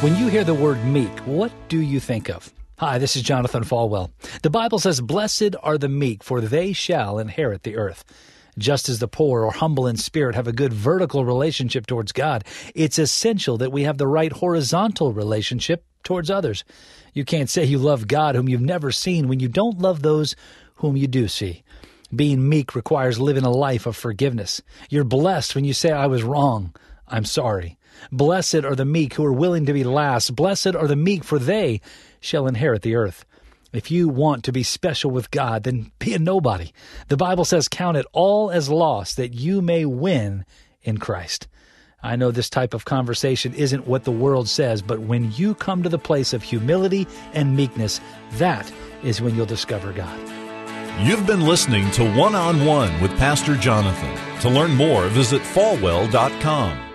When you hear the word meek, what do you think of? Hi, this is Jonathan Falwell. The Bible says, Blessed are the meek, for they shall inherit the earth. Just as the poor or humble in spirit have a good vertical relationship towards God, it's essential that we have the right horizontal relationship towards others. You can't say you love God whom you've never seen when you don't love those whom you do see. Being meek requires living a life of forgiveness. You're blessed when you say, I was wrong. I'm sorry. Blessed are the meek who are willing to be last. Blessed are the meek, for they shall inherit the earth. If you want to be special with God, then be a nobody. The Bible says, Count it all as loss that you may win in Christ. I know this type of conversation isn't what the world says, but when you come to the place of humility and meekness, that is when you'll discover God. You've been listening to One on One with Pastor Jonathan. To learn more, visit falwell.com.